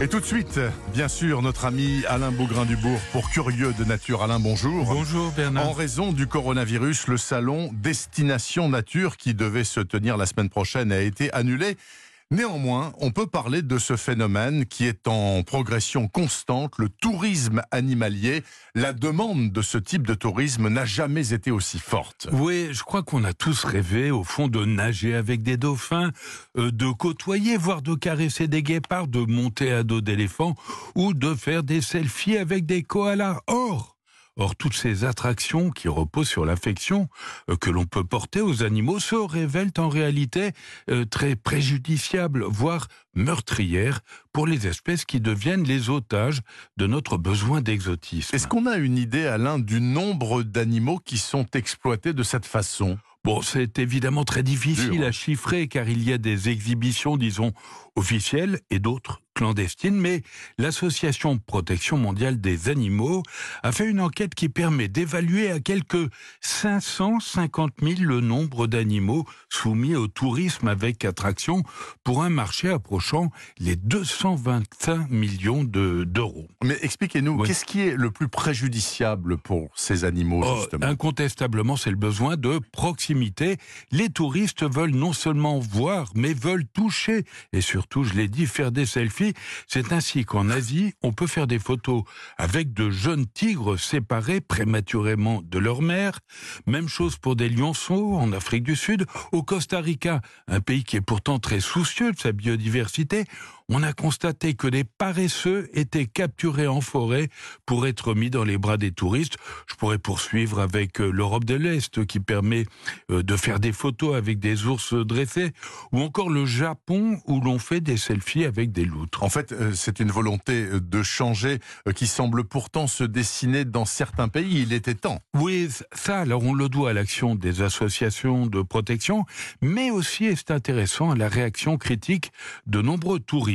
Et tout de suite, bien sûr, notre ami Alain Bougrain-Dubourg pour Curieux de Nature. Alain, bonjour. Bonjour Bernard. En raison du coronavirus, le salon Destination Nature qui devait se tenir la semaine prochaine a été annulé. Néanmoins, on peut parler de ce phénomène qui est en progression constante, le tourisme animalier. La demande de ce type de tourisme n'a jamais été aussi forte. Oui, je crois qu'on a tous rêvé, au fond, de nager avec des dauphins, euh, de côtoyer, voire de caresser des guépards, de monter à dos d'éléphants ou de faire des selfies avec des koalas. Or, Or, toutes ces attractions qui reposent sur l'affection euh, que l'on peut porter aux animaux se révèlent en réalité euh, très préjudiciables, voire meurtrières pour les espèces qui deviennent les otages de notre besoin d'exotisme. Est-ce qu'on a une idée, Alain, du nombre d'animaux qui sont exploités de cette façon? Bon, c'est évidemment très difficile à chiffrer car il y a des exhibitions, disons, officielles et d'autres clandestines, mais l'Association Protection mondiale des animaux a fait une enquête qui permet d'évaluer à quelques 550 000 le nombre d'animaux soumis au tourisme avec attraction pour un marché approchant les 225 millions d'euros. mais expliquez-nous, qu'est-ce qui est le plus préjudiciable pour ces animaux oh, justement? Incontestablement, c'est le besoin de proximité. Les touristes veulent non seulement voir, mais veulent toucher et surtout, je l'ai dit, faire des selfies c'est ainsi qu'en Asie, on peut faire des photos avec de jeunes tigres séparés prématurément de leur mère. Même chose pour des lionceaux en Afrique du Sud. Au Costa Rica, un pays qui est pourtant très soucieux de sa biodiversité, on a constaté que des paresseux étaient capturés en forêt pour être mis dans les bras des touristes. Je pourrais poursuivre avec euh, l'Europe de l'Est qui permet euh, de faire des photos avec des ours dressés, ou encore le Japon où l'on fait des selfies avec des loutres. En fait, euh, c'est une volonté de changer qui semble pourtant se dessiner dans certains pays. Il était temps. Oui, ça, alors on le doit à l'action des associations de protection, mais aussi, et c'est intéressant, à la réaction critique de nombreux touristes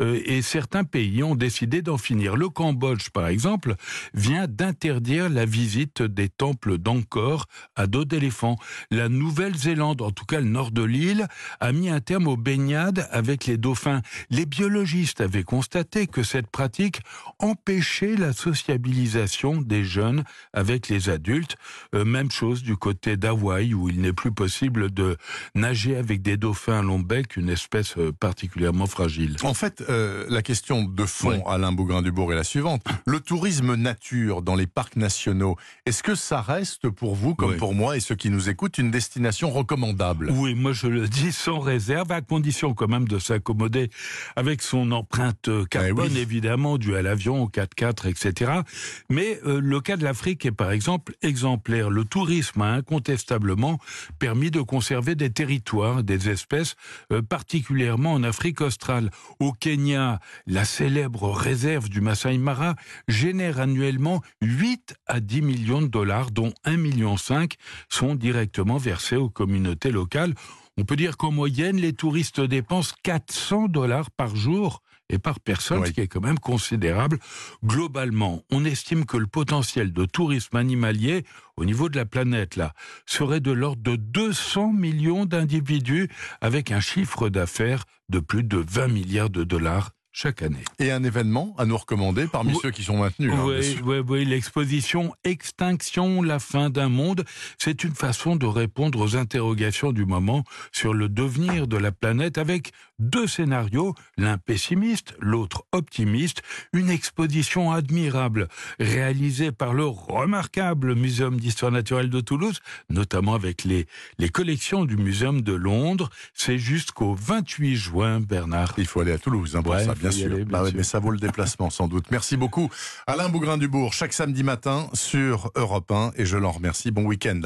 euh, et certains pays ont décidé d'en finir. Le Cambodge, par exemple, vient d'interdire la visite des temples d'Angkor à dos d'éléphant. La Nouvelle-Zélande, en tout cas le nord de l'île, a mis un terme aux baignades avec les dauphins. Les biologistes avaient constaté que cette pratique empêchait la sociabilisation des jeunes avec les adultes. Euh, même chose du côté d'Hawaï où il n'est plus possible de nager avec des dauphins à long bec, une espèce euh, particulièrement fragile. En fait, euh, la question de fond, Alain Bougrain-Dubourg, est la suivante. Le tourisme nature dans les parcs nationaux, est-ce que ça reste pour vous, comme pour moi et ceux qui nous écoutent, une destination recommandable? Oui, moi je le dis sans réserve, à condition quand même de s'accommoder avec son empreinte eh carbone, évidemment, due à l'avion, au 4x4, etc. Mais euh, le cas de l'Afrique est par exemple exemplaire. Le tourisme a incontestablement permis de conserver des territoires, des espèces, euh, particulièrement en Afrique australe. Au Kenya, la célèbre réserve du Masai Mara génère annuellement 8 à 10 millions de dollars, dont 1,5 million sont directement versés aux communautés locales. On peut dire qu'en moyenne, les touristes dépensent 400 dollars par jour et par personne, ce qui est quand même considérable. Globalement, on estime que le potentiel de tourisme animalier au niveau de la planète, là, serait de l'ordre de 200 millions d'individus avec un chiffre d'affaires de plus de 20 milliards de dollars chaque année. Et un événement à nous recommander parmi ceux qui sont maintenus. Hein, oui, oui, oui, l'exposition Extinction, la fin d'un monde, c'est une façon de répondre aux interrogations du moment sur le devenir de la planète avec deux scénarios, l'un pessimiste, l'autre optimiste, une exposition admirable réalisée par le remarquable Muséum d'histoire naturelle de Toulouse, notamment avec les, les collections du Muséum de Londres. C'est jusqu'au 28 juin, Bernard. Il faut aller à Toulouse hein, pour ça bien sûr. Bah mais ça vaut le déplacement sans doute. Merci beaucoup. Alain Bougrain-Dubourg, chaque samedi matin sur Europe 1 et je l'en remercie. Bon week-end